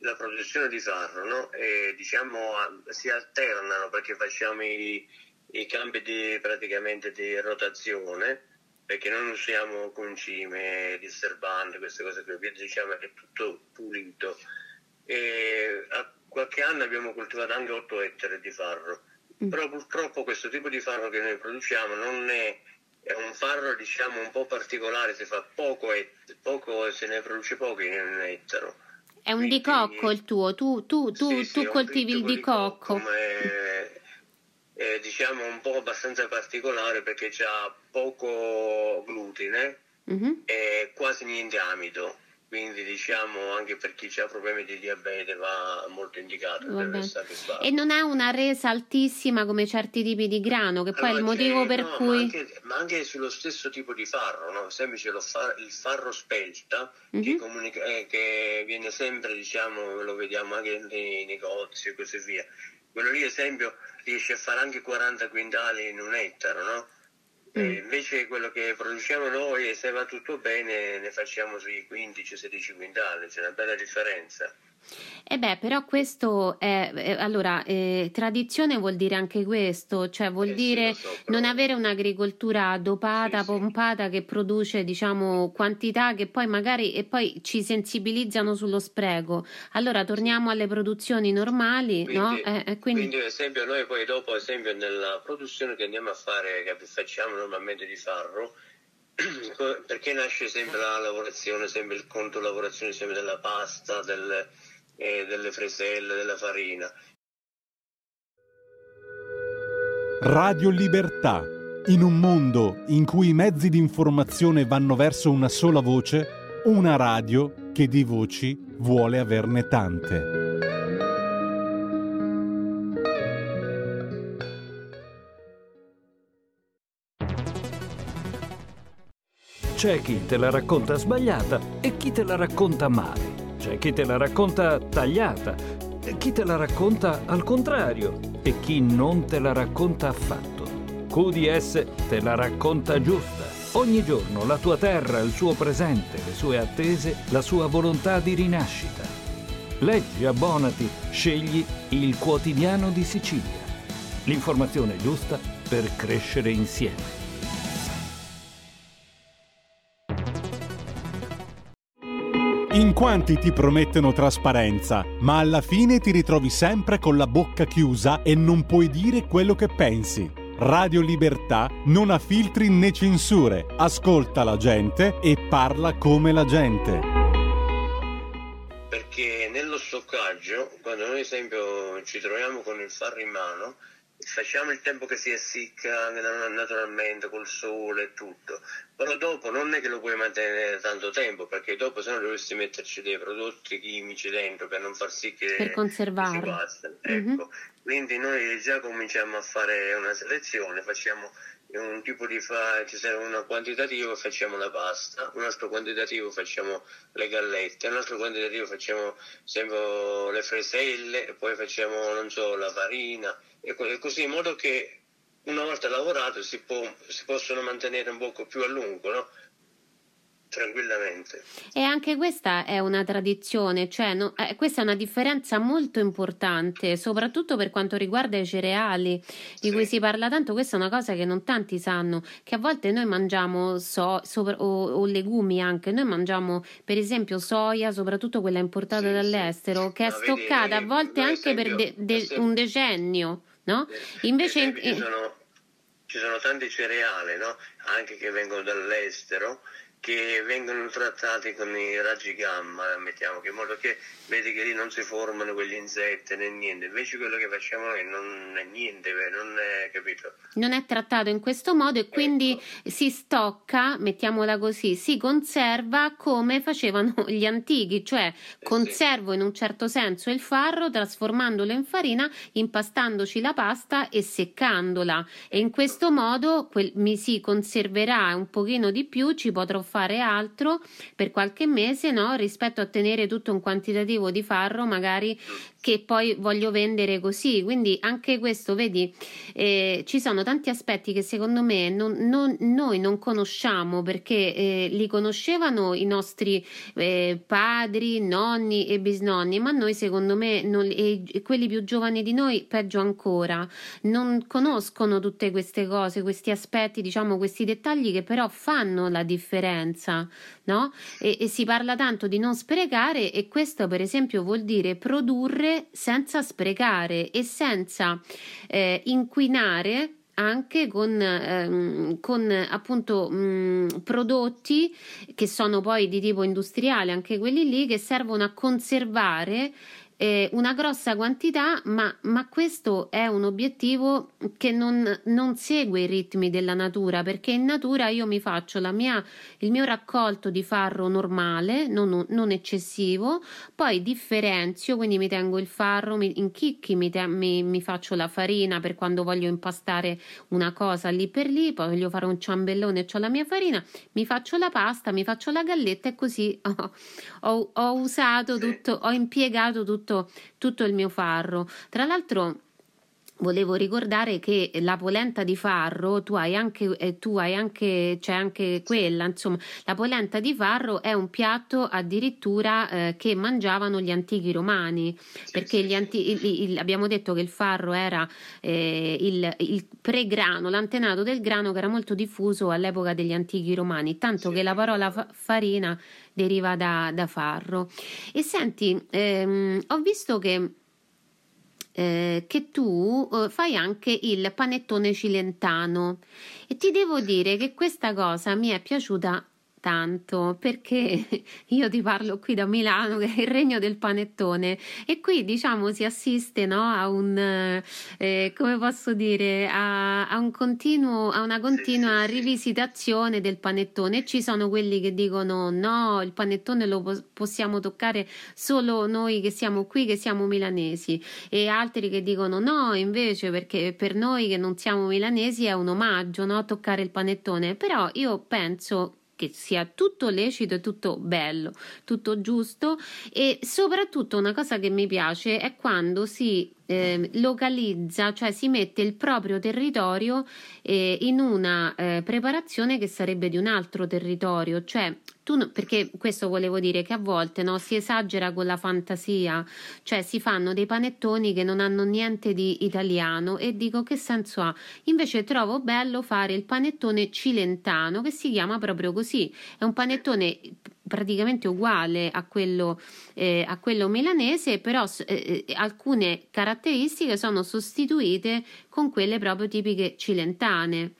la produzione di farro, no? E diciamo si alternano perché facciamo i, i campi di, praticamente di rotazione perché non usiamo concime, disturbanti, queste cose qui, diciamo che è tutto pulito. E a qualche anno abbiamo coltivato anche 8 ettari di farro. Però purtroppo questo tipo di farro che noi produciamo non è, è un farro diciamo un po' particolare, si fa poco e poco, se ne produce poco in un ettaro. È un Quindi, dicocco il tuo, tu, tu, tu, sì, tu sì, coltivi il dicocco. Ma è, è, diciamo un po' abbastanza particolare perché ha poco glutine mm-hmm. e quasi niente amido quindi diciamo anche per chi ha problemi di diabete va molto indicato e non ha una resa altissima come certi tipi di grano che poi allora, è il motivo per no, cui ma anche, ma anche, sullo stesso tipo di farro no? sempre c'è far, il farro spelta mm-hmm. che, mhm. comunica, eh, che, viene sempre diciamo lo vediamo anche nei negozi e così via quello lì esempio riesce a fare anche 40 quintali in un ettaro no? Mm. invece quello che produciamo noi, se va tutto bene, ne facciamo sui 15-16 quintali, c'è una bella differenza. E eh beh, però questo è, è allora, eh, tradizione vuol dire anche questo, cioè vuol eh dire sì, so, non avere un'agricoltura dopata, sì, pompata sì. che produce, diciamo, quantità che poi magari e poi ci sensibilizzano sullo spreco. Allora torniamo alle produzioni normali, quindi, no? Eh, eh, quindi... quindi, ad esempio, noi poi dopo, ad esempio, nella produzione che andiamo a fare, che facciamo normalmente di farro, perché nasce sempre la lavorazione, sempre il conto lavorazione sempre della pasta, del e delle freselle, della farina. Radio Libertà. In un mondo in cui i mezzi di informazione vanno verso una sola voce, una radio che di voci vuole averne tante. C'è chi te la racconta sbagliata e chi te la racconta male. C'è chi te la racconta tagliata, chi te la racconta al contrario e chi non te la racconta affatto. QDS te la racconta giusta. Ogni giorno la tua terra, il suo presente, le sue attese, la sua volontà di rinascita. Leggi, abbonati, scegli il quotidiano di Sicilia. L'informazione giusta per crescere insieme. In quanti ti promettono trasparenza, ma alla fine ti ritrovi sempre con la bocca chiusa e non puoi dire quello che pensi. Radio Libertà non ha filtri né censure, ascolta la gente e parla come la gente. Perché nello stoccaggio, quando noi ad esempio ci troviamo con il farro in mano, facciamo il tempo che si essicca naturalmente col sole e tutto, però dopo non è che lo puoi mantenere tanto tempo perché dopo se no dovresti metterci dei prodotti chimici dentro per non far sì che, per conservarlo. Mm-hmm. Ecco. Quindi noi già cominciamo a fare una selezione, facciamo un tipo di fa, ci serve un quantitativo facciamo la pasta, un altro quantitativo facciamo le gallette, un altro quantitativo facciamo sempre le freselle poi facciamo non so la farina e così in modo che una volta lavorato si, può, si possono mantenere un poco più a lungo, no? tranquillamente. E anche questa è una tradizione, cioè no, eh, questa è una differenza molto importante, soprattutto per quanto riguarda i cereali, di sì. cui si parla tanto, questa è una cosa che non tanti sanno, che a volte noi mangiamo so, sopra, o, o, legumi anche, noi mangiamo per esempio soia, soprattutto quella importata sì, dall'estero, sì. che è no, stoccata vedi, a volte anche esempio, per de, de, un decennio, no? Invece... Esempio, ci, sono, ci sono tanti cereali, no? Anche che vengono dall'estero, che vengono trattati con i raggi gamma, mettiamo che in modo che vedi che lì non si formano quegli insetti né niente, invece quello che facciamo noi non è niente, non è capito? Non è trattato in questo modo e quindi ecco. si stocca, mettiamola così, si conserva come facevano gli antichi, cioè eh conservo sì. in un certo senso il farro trasformandolo in farina, impastandoci la pasta e seccandola e in questo modo quel, mi si conserverà un pochino di più, ci potrò fare altro per qualche mese no? rispetto a tenere tutto un quantitativo di farro magari che poi voglio vendere così. Quindi anche questo, vedi, eh, ci sono tanti aspetti che secondo me non, non, noi non conosciamo perché eh, li conoscevano i nostri eh, padri, nonni e bisnonni, ma noi secondo me, non, e quelli più giovani di noi, peggio ancora, non conoscono tutte queste cose, questi aspetti, diciamo, questi dettagli che però fanno la differenza, no? E, e si parla tanto di non sprecare e questo per esempio vuol dire produrre senza sprecare e senza eh, inquinare anche con, ehm, con appunto mh, prodotti che sono poi di tipo industriale, anche quelli lì che servono a conservare eh, una grossa quantità, ma, ma, questo è un obiettivo che non, non, segue i ritmi della natura, perché in natura io mi faccio mia, il mio raccolto di farro normale, non, non, eccessivo, poi differenzio, quindi mi tengo il farro mi, in chicchi, mi, te, mi, mi, faccio la farina per quando voglio impastare una cosa lì per lì, poi voglio fare un ciambellone e ho la mia farina, mi faccio la pasta, mi faccio la galletta e così ho, ho, ho usato tutto, ho impiegato tutto tutto, tutto il mio farro. Tra l'altro Volevo ricordare che la polenta di farro, tu hai anche, eh, tu hai anche c'è anche quella, insomma, la polenta di farro è un piatto addirittura eh, che mangiavano gli antichi romani, perché gli anti- il, il, abbiamo detto che il farro era eh, il, il, pregrano, l'antenato del grano che era molto diffuso all'epoca degli antichi romani, tanto che la parola fa- farina deriva da, da farro. E senti, ehm, ho visto che eh, che tu eh, fai anche il panettone cilentano e ti devo dire che questa cosa mi è piaciuta tanto perché io ti parlo qui da Milano che è il regno del panettone. E qui diciamo si assiste no, a un eh, come posso dire a, a, un continuo, a una continua rivisitazione del panettone. Ci sono quelli che dicono no il panettone lo po- possiamo toccare solo noi che siamo qui che siamo milanesi. E altri che dicono no invece perché per noi che non siamo milanesi è un omaggio no, toccare il panettone. Però io penso che sia tutto lecito e tutto bello, tutto giusto. E soprattutto una cosa che mi piace è quando si eh, localizza, cioè si mette il proprio territorio eh, in una eh, preparazione che sarebbe di un altro territorio, cioè tu, perché questo volevo dire che a volte no, si esagera con la fantasia, cioè si fanno dei panettoni che non hanno niente di italiano e dico che senso ha? Invece trovo bello fare il panettone cilentano che si chiama proprio così, è un panettone praticamente uguale a quello, eh, a quello milanese, però eh, eh, alcune caratteristiche sono sostituite con quelle proprio tipiche cilentane.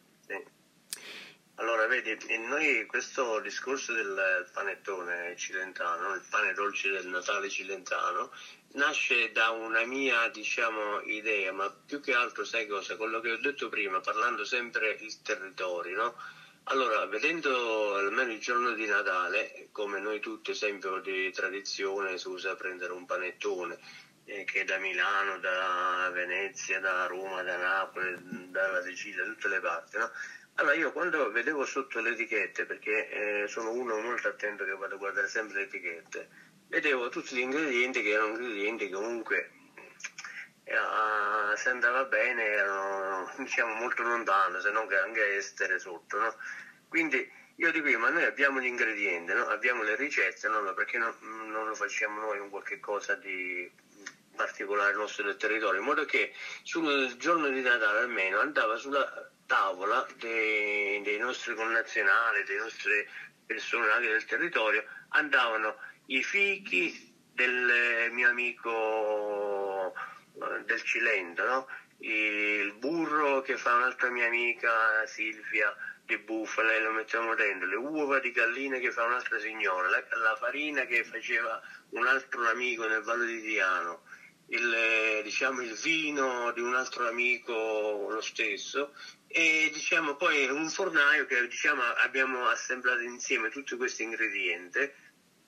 Allora, vedi, noi questo discorso del panettone cilentano, il pane dolce del Natale cilentano, nasce da una mia, diciamo, idea, ma più che altro, sai cosa? Quello che ho detto prima, parlando sempre il territorio, no? Allora, vedendo almeno il giorno di Natale, come noi tutti, esempio di tradizione, si usa prendere un panettone, eh, che da Milano, da Venezia, da Roma, da Napoli, dalla Sicilia, da tutte le parti, no? Allora io quando vedevo sotto le etichette, perché eh, sono uno molto attento che vado a guardare sempre le etichette, vedevo tutti gli ingredienti che erano ingredienti che comunque eh, se andava bene erano diciamo molto lontano, se non che anche estere sotto, no? Quindi io dico, ma noi abbiamo gli ingredienti, no? abbiamo le ricette, no? perché non, non lo facciamo noi un qualche cosa di particolare nostro del territorio, in modo che sul giorno di Natale almeno andava sulla tavola dei, dei nostri connazionali, dei nostri personali del territorio, andavano i fichi del mio amico eh, del Cilento, no? il burro che fa un'altra mia amica Silvia di bufala e lo mettiamo dentro, le uova di gallina che fa un'altra signora, la, la farina che faceva un altro amico nel Valle di Diano, il, diciamo, il vino di un altro amico lo stesso e diciamo poi un fornaio che diciamo, abbiamo assemblato insieme tutti questi ingredienti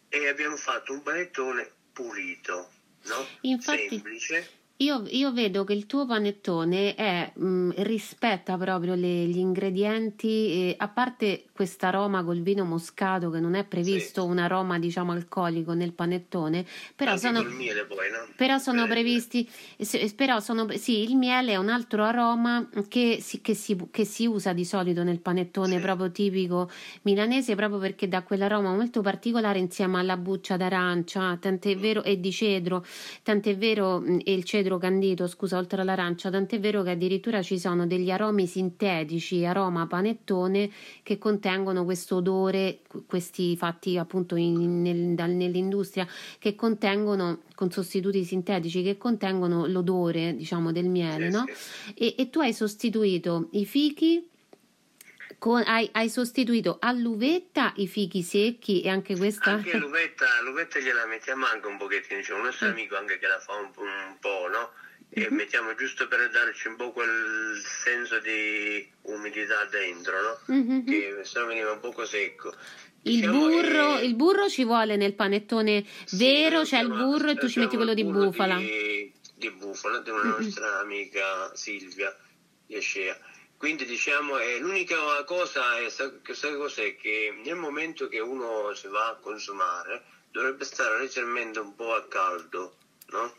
e abbiamo fatto un panettone pulito, no? Infatti, semplice io, io, vedo che il tuo panettone è, mh, rispetta proprio le, gli ingredienti, eh, a parte questo aroma col vino moscato che non è previsto sì. un aroma diciamo alcolico nel panettone, però Anche sono, col miele poi, no? però sono Eh, previsti, se- però sono, sì, il miele è un altro aroma che si, che si- che si usa di solito nel panettone Sì. proprio tipico milanese, proprio perché dà quell'aroma molto particolare insieme alla buccia d'arancia, tant'è vero, e di cedro, tant'è vero, mh, e il cedro candito, scusa, oltre all'arancia, tant'è vero che addirittura ci sono degli aromi sintetici, aroma panettone, che contengono questo odore, qu- questi fatti appunto in- nel- dal- nell'industria, che contengono, con sostituti sintetici, che contengono l'odore, diciamo, del miele, no? E, e tu hai sostituito i fichi. con- hai, hai sostituito all'uvetta i fichi secchi e anche questa Anche l'uvetta, l'uvetta gliela mettiamo anche un pochettino, c'è un nostro Mm. amico anche che la fa un, un po', no? E Mhm. mettiamo giusto per darci un po' quel senso di umidità dentro, no? Mhm. Che sennò veniva un poco secco. Il Diciamo, burro, eh, il burro ci vuole nel panettone sì, vero, c'è il abbiamo- burro e tu ci metti quello di burro bufala. Di, di bufala, di una Mhm. nostra amica Silvia di Escea. Quindi diciamo, eh, l'unica cosa è, sa- che sai cos'è? Che nel momento che uno si va a consumare dovrebbe stare leggermente un po' a caldo, no?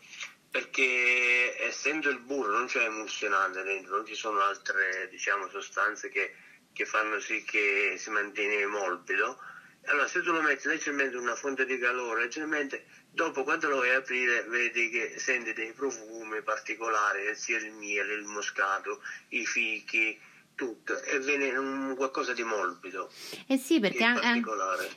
Perché essendo il burro non c'è emulsionante dentro, non ci sono altre diciamo, sostanze che, che fanno sì che si mantiene morbido. Allora se tu lo metti leggermente in una fonte di calore, leggermente, dopo quando lo vai a aprire vedi che senti dei profumi particolari, sia il miele, il moscato, i fichi, tutto, e viene un, qualcosa di morbido, Eh sì, perché è,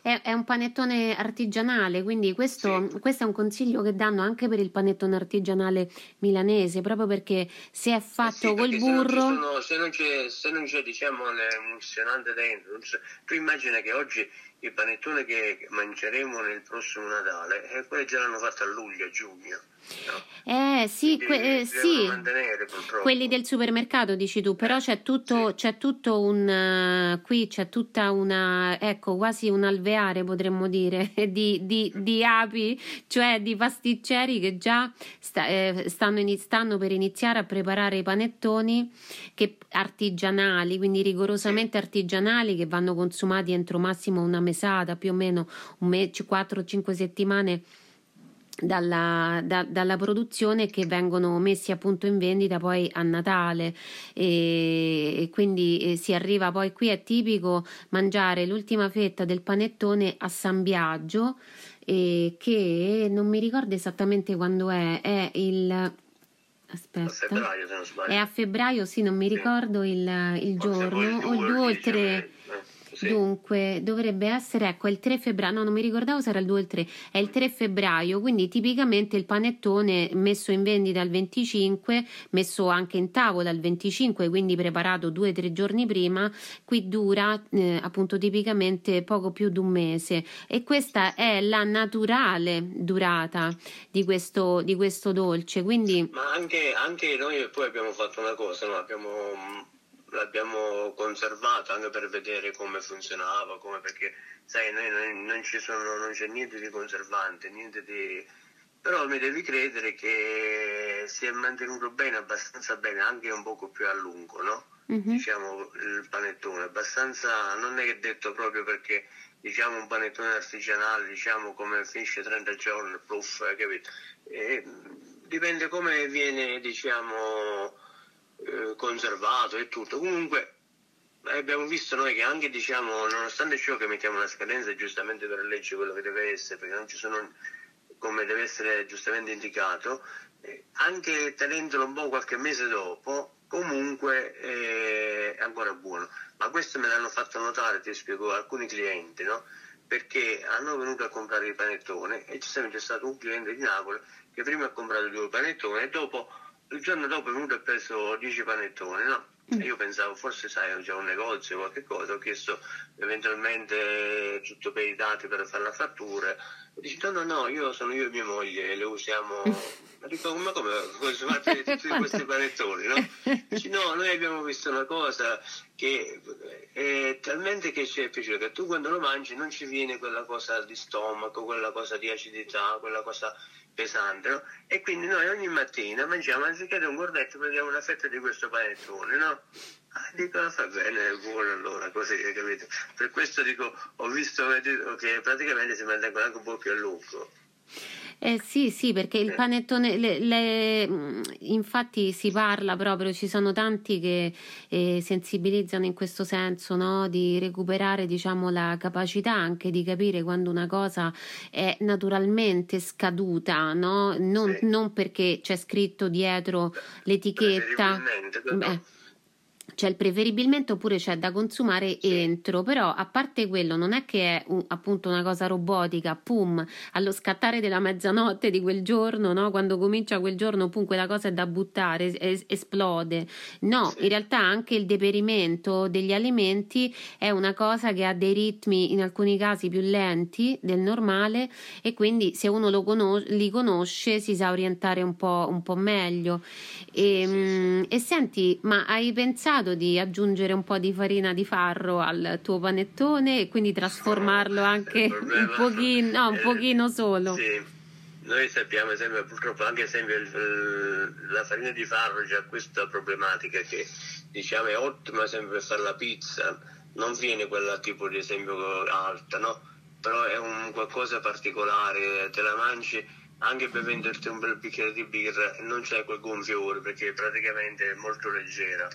è- è- un panettone artigianale, quindi questo, Sì. questo è un consiglio che danno anche per il panettone artigianale milanese, proprio perché se è Eh fatto sì, col perché se non burro... sono- se non c'è, se non c'è diciamo l'emulsionante dentro, tu immagina che oggi il panettone che mangeremo nel prossimo Natale, eh, quelli già l'hanno fatto a luglio, a giugno. No? Eh sì, que- eh, sì. Quelli del supermercato dici tu, però Eh, c'è tutto, sì. c'è tutto un eh, qui c'è tutta una ecco quasi un alveare potremmo dire di, di- di api, cioè di pasticceri che già sta- eh, stanno, ini- stanno per iniziare a preparare i panettoni che, artigianali, quindi rigorosamente artigianali che vanno consumati entro massimo una mesata, più o meno un me- 4-5 settimane dalla, da- dalla produzione che vengono messi appunto in vendita poi a Natale. E, e quindi eh, si arriva poi qui è tipico mangiare l'ultima fetta del panettone a San Biagio e che non mi ricordo esattamente quando è è il a aspetta febbraio non sbaglio. è a febbraio sì non mi ricordo il, il Forse poi giorno o il 2 o il 3 eh, sì. dunque dovrebbe essere, ecco, il 3 febbraio, no, non mi ricordavo se era il 2 o il 3, è il 3 febbraio, quindi tipicamente il panettone messo in vendita il 25, messo anche in tavola il 25, quindi preparato due o tre giorni prima, qui dura eh, appunto tipicamente poco più di un mese e questa è la naturale durata di questo, di questo dolce. Quindi... Ma anche, anche noi poi abbiamo fatto una cosa, no? abbiamo l'abbiamo conservato anche per vedere come funzionava, come perché sai, noi, noi, non, sono, non, c'è niente di conservante, niente di... però mi devi credere che si è mantenuto bene, abbastanza bene, anche un poco più a lungo, no? Mm-hmm. Diciamo il panettone, abbastanza, non è detto proprio perché diciamo un panettone artigianale, diciamo come finisce 30 giorni, pluff, capito? E, dipende come viene, diciamo eh, conservato e tutto. Comunque abbiamo visto noi che anche diciamo, nonostante ciò che mettiamo una scadenza giustamente per legge quello che deve essere, perché non ci sono come deve essere giustamente indicato, eh, anche tenendolo un po' qualche mese dopo, comunque è ancora buono. Ma questo me l'hanno fatto notare, ti spiego, alcuni clienti, no? Perché hanno venuto a comprare il panettone e c'è stato un cliente di Napoli che prima ha comprato due panettoni e dopo il giorno dopo è venuto e ha preso 10 panettoni, no? Mm. Io pensavo forse sai c'è un negozio o qualche cosa, ho chiesto eventualmente tutto per i dati per fare la fattura. E dice no no no, io sono io e mia moglie, le usiamo. Ma dico ma come consumate tutti questi panettoni, no? Dice no, noi abbiamo visto una cosa che è talmente che ci è piaciuta che tu quando lo mangi non ci viene quella cosa di stomaco, quella cosa di acidità, quella cosa pesante? E quindi noi ogni mattina mangiamo, anziché un gordetto, prendiamo una fetta di questo panettone, no? Ah, dico, fa bene, buono allora, così, capito? Per questo dico, ho visto che praticamente si mantengono anche un po' più a lungo. Eh sì, sì, perché il panettone, le, le, mm, infatti si parla proprio, ci sono tanti che eh, sensibilizzano in questo senso, no? di recuperare diciamo, la capacità anche di capire quando una cosa è naturalmente scaduta, no? non, sì. non perché c'è scritto dietro l'etichetta. Beh, c'è il preferibilmente oppure c'è da consumare entro, però a parte quello non è che è un, appunto una cosa robotica, pum, allo scattare della mezzanotte di quel giorno, no? quando comincia quel giorno, pum, quella cosa è da buttare, es- esplode. No, in realtà anche il deperimento degli alimenti è una cosa che ha dei ritmi in alcuni casi più lenti del normale e quindi se uno conos- li conosce si sa orientare un po', un po meglio. E, mh, e senti, ma hai pensato pensato di aggiungere un po' di farina di farro al tuo panettone e quindi trasformarlo anche un pochino, no, un pochino solo? Sì. Noi sappiamo esempio, purtroppo anche esempio la farina di farro ha questa problematica che diciamo è ottima sempre per fare la pizza, non viene quella tipo di esempio alta, no? Però è un qualcosa particolare, te la mangi anche bevendoti un bel bicchiere di birra non c'è quel gonfiore perché praticamente è molto leggera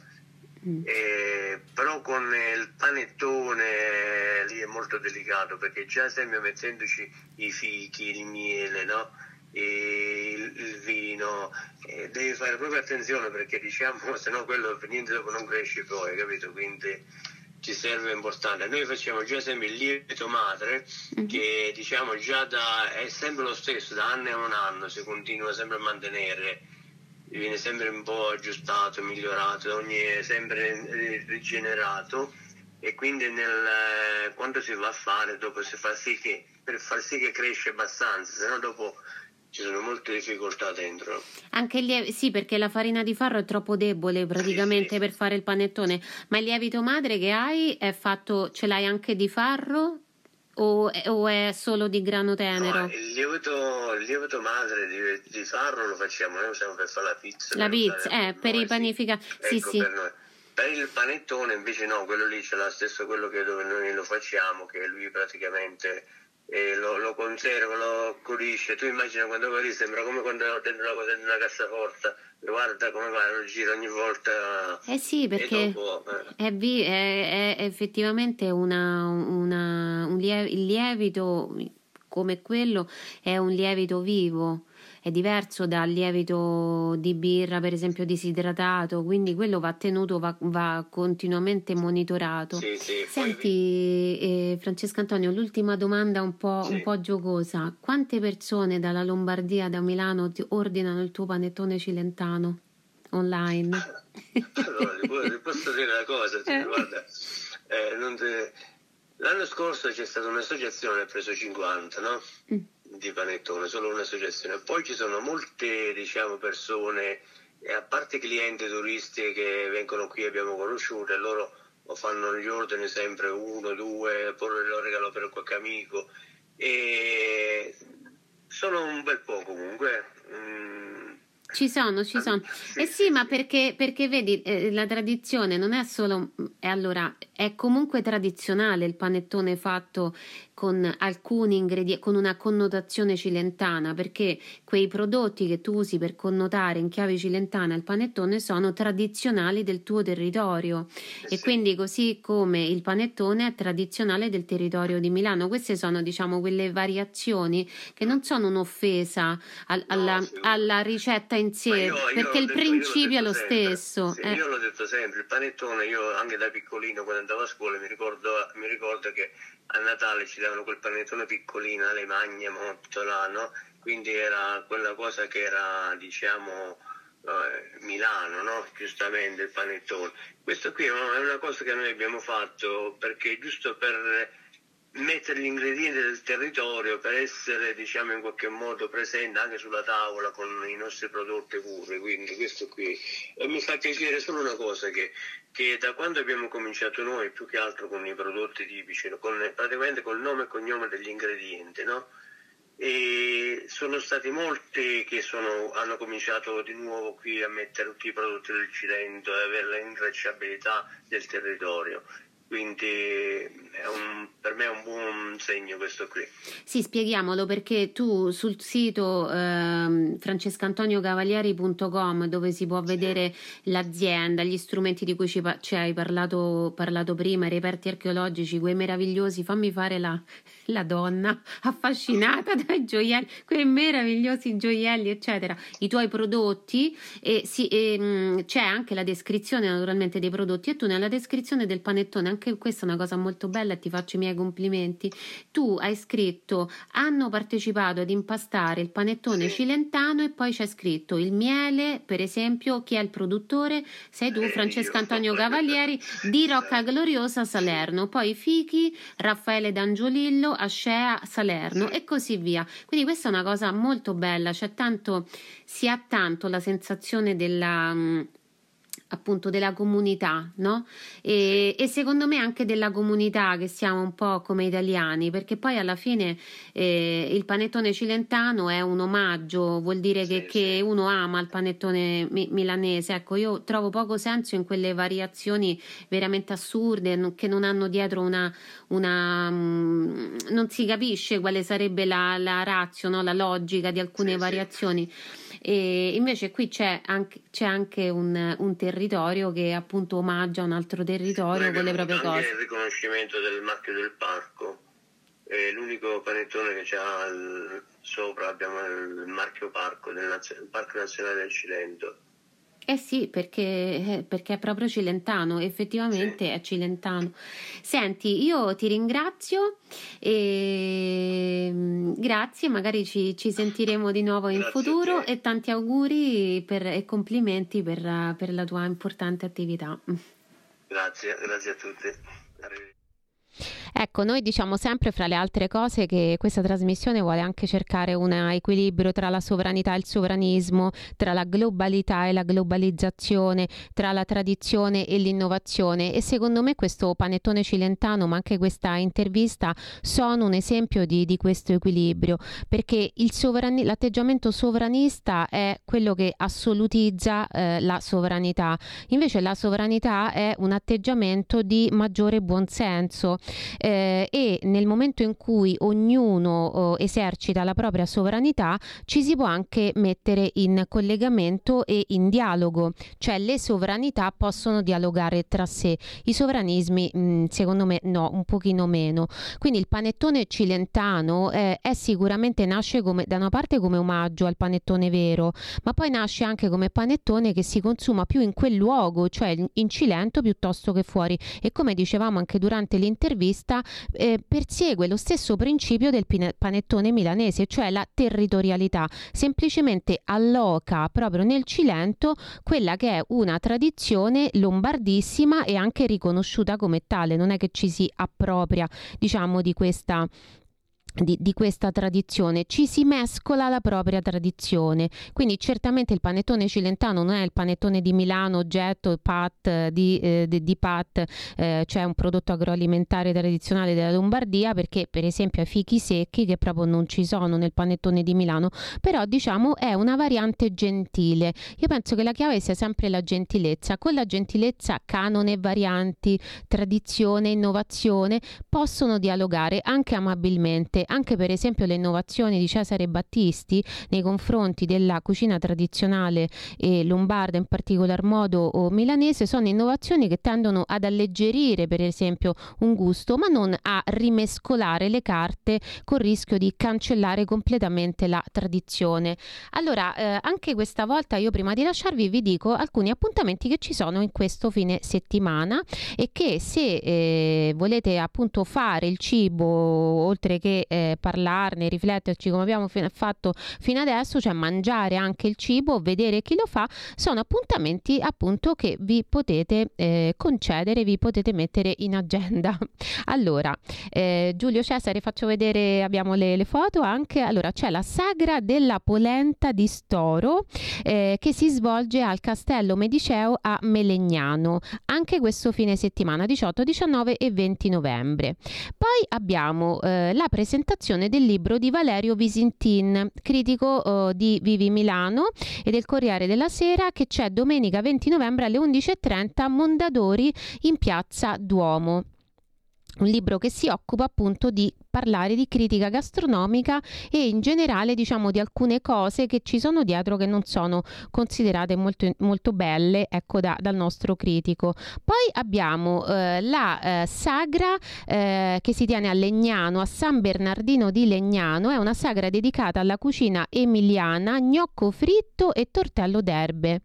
Mm. Eh, però con il panettone lì è molto delicato perché già sempre mettendoci i fichi, il miele, no? il, il, vino, eh, devi fare proprio attenzione perché diciamo se no quello per niente dopo non cresce poi, capito? Quindi ci serve importante. Noi facciamo già sempre il lievito madre mm-hmm. che diciamo già da, è sempre lo stesso, da anno a un anno si continua sempre a mantenere viene sempre un po' aggiustato, migliorato, ogni, sempre rigenerato e quindi nel, quando si va a fare dopo si fa sì che per far sì che cresce abbastanza, se no dopo ci sono molte difficoltà dentro. Anche il lievito, sì, perché la farina di farro è troppo debole praticamente sì, sì. per fare il panettone. Ma il lievito madre che hai è fatto, ce l'hai anche di farro? O, o, è solo di grano tenero? No, il, lievito, il lievito madre di, di, farro lo facciamo, noi usiamo per fare la pizza. La pizza, eh, per i panificati. Sì, ecco, sì. Per, per, il panettone invece no, quello lì c'è lo stesso quello che dove noi lo facciamo, che lui praticamente eh, lo, lo, conserva, lo curisce. Tu immagina quando così sembra come quando dentro una cosa in una cassaforte guarda come va, lo gira ogni volta. Eh sì, perché dopo, eh. È, vi- è, è, effettivamente una, una, un lie- il lievito come quello è un lievito vivo è diverso dal lievito di birra, per esempio disidratato, quindi quello va tenuto, va, va continuamente monitorato. Sì, sì, Senti, eh, Francesco Antonio, l'ultima domanda un po', sì. un po', giocosa. Quante persone dalla Lombardia, da Milano, ti ordinano il tuo panettone cilentano online? allora, posso dire una cosa, eh. guarda, eh, te... l'anno scorso c'è stata un'associazione, ha preso 50, no? Mm di panettone, solo un'associazione. Poi ci sono molte diciamo, persone, a parte clienti turisti che vengono qui e abbiamo conosciuto, e loro fanno gli ordini sempre uno, due, poi lo regalo per qualche amico. E sono un bel po' comunque. Mm, ci sono, ci sono. Eh sì, ma perché, perché vedi, eh, la tradizione non è solo... Eh, allora, è comunque tradizionale il panettone fatto con alcuni ingredienti, con una connotazione cilentana, perché quei prodotti che tu usi per connotare in chiave cilentana il panettone sono tradizionali del tuo territorio eh e quindi così come il panettone è tradizionale del territorio di Milano. Queste sono, diciamo, quelle variazioni che non sono un'offesa al, alla, no, alla, ricetta in sé, io, perché io il detto, principio è lo sempre, stesso. Eh. Io l'ho detto sempre, il panettone, io anche da piccolino quando andavo a scuola mi ricordo, mi ricordo che a Natale ci davano quel panettone piccolino, le magne, mottola, no? Quindi era quella cosa che era, diciamo, eh, Milano, no? Giustamente il panettone. Questo qui è una cosa che noi abbiamo fatto perché giusto per mettere gli ingredienti del territorio per essere diciamo in qualche modo presente anche sulla tavola con i nostri prodotti pure quindi questo qui e mi fa piacere solo una cosa che, che, da quando abbiamo cominciato noi più che altro con i prodotti tipici con, praticamente col nome e cognome degli ingredienti no? e sono stati molti che sono, hanno cominciato di nuovo qui a mettere tutti i prodotti del Cilento e avere la intracciabilità del territorio quindi un, per me è un buon segno questo qui. Sì, spieghiamolo perché tu sul sito eh, francescantoniocavalieri.com dove si può vedere sì. l'azienda, gli strumenti di cui ci, ci hai parlato, parlato, prima, i reperti archeologici, quei meravigliosi, fammi fare la, la donna affascinata dai gioielli, quei meravigliosi gioielli, eccetera, i tuoi prodotti e, sì, e mh, mm, c'è anche la descrizione naturalmente dei prodotti e tu nella descrizione del panettone anche questa è una cosa molto bella e ti faccio i miei complimenti. Tu hai scritto hanno partecipato ad impastare il panettone sì. cilentano e poi c'è scritto il miele, per esempio, chi è il produttore? Sei tu, Francesco Antonio Cavalieri di Rocca Gloriosa Salerno, poi i fichi Raffaele D'Angiolillo, Ascea Salerno e così via. Quindi questa è una cosa molto bella, c'è tanto si ha tanto la sensazione della appunto della comunità, no? E, e, secondo me anche della comunità che siamo un po' come italiani, perché poi alla fine eh, il panettone cilentano è un omaggio, vuol dire che, sì, che uno ama il panettone mi- milanese. Ecco, io trovo poco senso in quelle variazioni veramente assurde che non hanno dietro una, una um, non si capisce quale sarebbe la, la razio, no? la logica di alcune sì, variazioni. E invece qui c'è anche, c'è anche un, un, territorio che appunto omaggia un altro territorio con le proprie cose. il riconoscimento del marchio del parco. È l'unico panettone che c'ha il, sopra abbiamo il marchio parco del Parco Nazionale del Cilento eh sì, perché, eh, perché, è proprio cilentano, effettivamente sì. è cilentano. Senti, io ti ringrazio e mm, grazie, magari ci, ci sentiremo di nuovo in grazie futuro e tanti auguri per, e complimenti per, per, la tua importante attività. Grazie, grazie a tutti. Ecco, noi diciamo sempre fra le altre cose che questa trasmissione vuole anche cercare un equilibrio tra la sovranità e il sovranismo, tra la globalità e la globalizzazione, tra la tradizione e l'innovazione. E secondo me questo panettone cilentano, ma anche questa intervista sono un esempio di, di questo equilibrio, perché sovrani- l'atteggiamento sovranista è quello che assolutizza eh, la sovranità, invece la sovranità è un atteggiamento di maggiore buonsenso eh, e nel momento in cui ognuno oh, esercita la propria sovranità ci si può anche mettere in collegamento e in dialogo, cioè le sovranità possono dialogare tra sé, i sovranismi mh, mm, secondo me no, un pochino meno. Quindi il panettone cilentano eh, è sicuramente nasce come, da una parte come omaggio al panettone vero, ma poi nasce anche come panettone che si consuma più in quel luogo, cioè in Cilento piuttosto che fuori. E come dicevamo anche durante l'intervista eh, persegue lo stesso principio del panettone milanese, cioè la territorialità, semplicemente alloca proprio nel Cilento quella che è una tradizione lombardissima e anche riconosciuta come tale, non è che ci si appropria diciamo di questa di, di, questa tradizione, ci si mescola la propria tradizione. Quindi certamente il panettone cilentano non è il panettone di Milano, oggetto pat di, eh, di, di pat, eh, cioè un prodotto agroalimentare tradizionale della Lombardia, perché per esempio i fichi secchi che proprio non ci sono nel panettone di Milano, però diciamo è una variante gentile. Io penso che la chiave sia sempre la gentilezza. Con la gentilezza canone, varianti, tradizione, innovazione possono dialogare anche amabilmente anche per esempio le innovazioni di Cesare Battisti nei confronti della cucina tradizionale e lombarda in particolar modo o milanese sono innovazioni che tendono ad alleggerire per esempio un gusto ma non a rimescolare le carte col rischio di cancellare completamente la tradizione. Allora eh, anche questa volta io prima di lasciarvi vi dico alcuni appuntamenti che ci sono in questo fine settimana e che se eh, volete appunto fare il cibo oltre che eh, parlarne, rifletterci come abbiamo f- fatto fino adesso, cioè mangiare anche il cibo, vedere chi lo fa, sono appuntamenti appunto che vi potete eh, concedere, vi potete mettere in agenda. allora, eh, Giulio Cesare, faccio vedere, abbiamo le, le, foto anche, allora c'è la sagra della polenta di Storo eh, che si svolge al Castello Mediceo a Melegnano, anche questo fine settimana, 18, 19 e 20 novembre. Poi abbiamo eh, la presentazione presentazione del libro di Valerio Visintin, critico uh, di Vivi Milano e del Corriere della Sera, che c'è domenica 20 novembre alle 11.30 a Mondadori in piazza Duomo. Un libro che si occupa appunto di parlare di critica gastronomica e in generale diciamo di alcune cose che ci sono dietro che non sono considerate molto, molto belle ecco da, dal nostro critico. Poi abbiamo eh, la eh, sagra eh, che si tiene a Legnano a San Bernardino di Legnano. È una sagra dedicata alla cucina emiliana gnocco fritto e tortello d'erbe.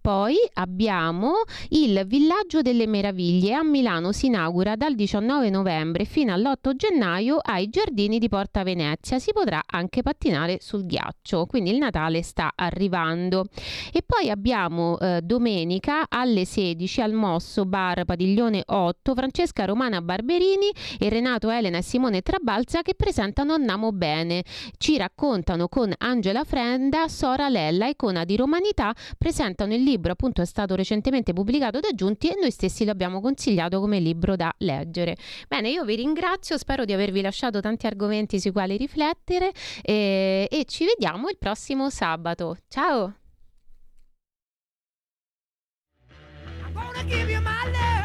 Poi abbiamo il villaggio delle meraviglie. A Milano si inaugura dal 19 novembre fino all'8 gennaio ai giardini di Porta Venezia. Si potrà anche pattinare sul ghiaccio, quindi il Natale sta arrivando. E poi abbiamo eh, domenica alle 16 al Mosso Bar Padiglione 8 Francesca Romana Barberini e Renato Elena e Simone Trabalza che presentano Annamo Bene. Ci raccontano con Angela Frenda, Sora Lella, icona di romanità, presentano il libro, appunto è stato recentemente pubblicato da Giunti e noi stessi lo abbiamo consigliato come libro da leggere. Bene, io vi ringrazio, spero di avervi lasciato tanti argomenti sui quali riflettere e, e ci vediamo il prossimo sabato. Ciao!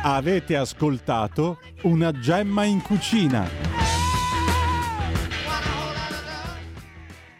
Avete ascoltato una gemma in cucina.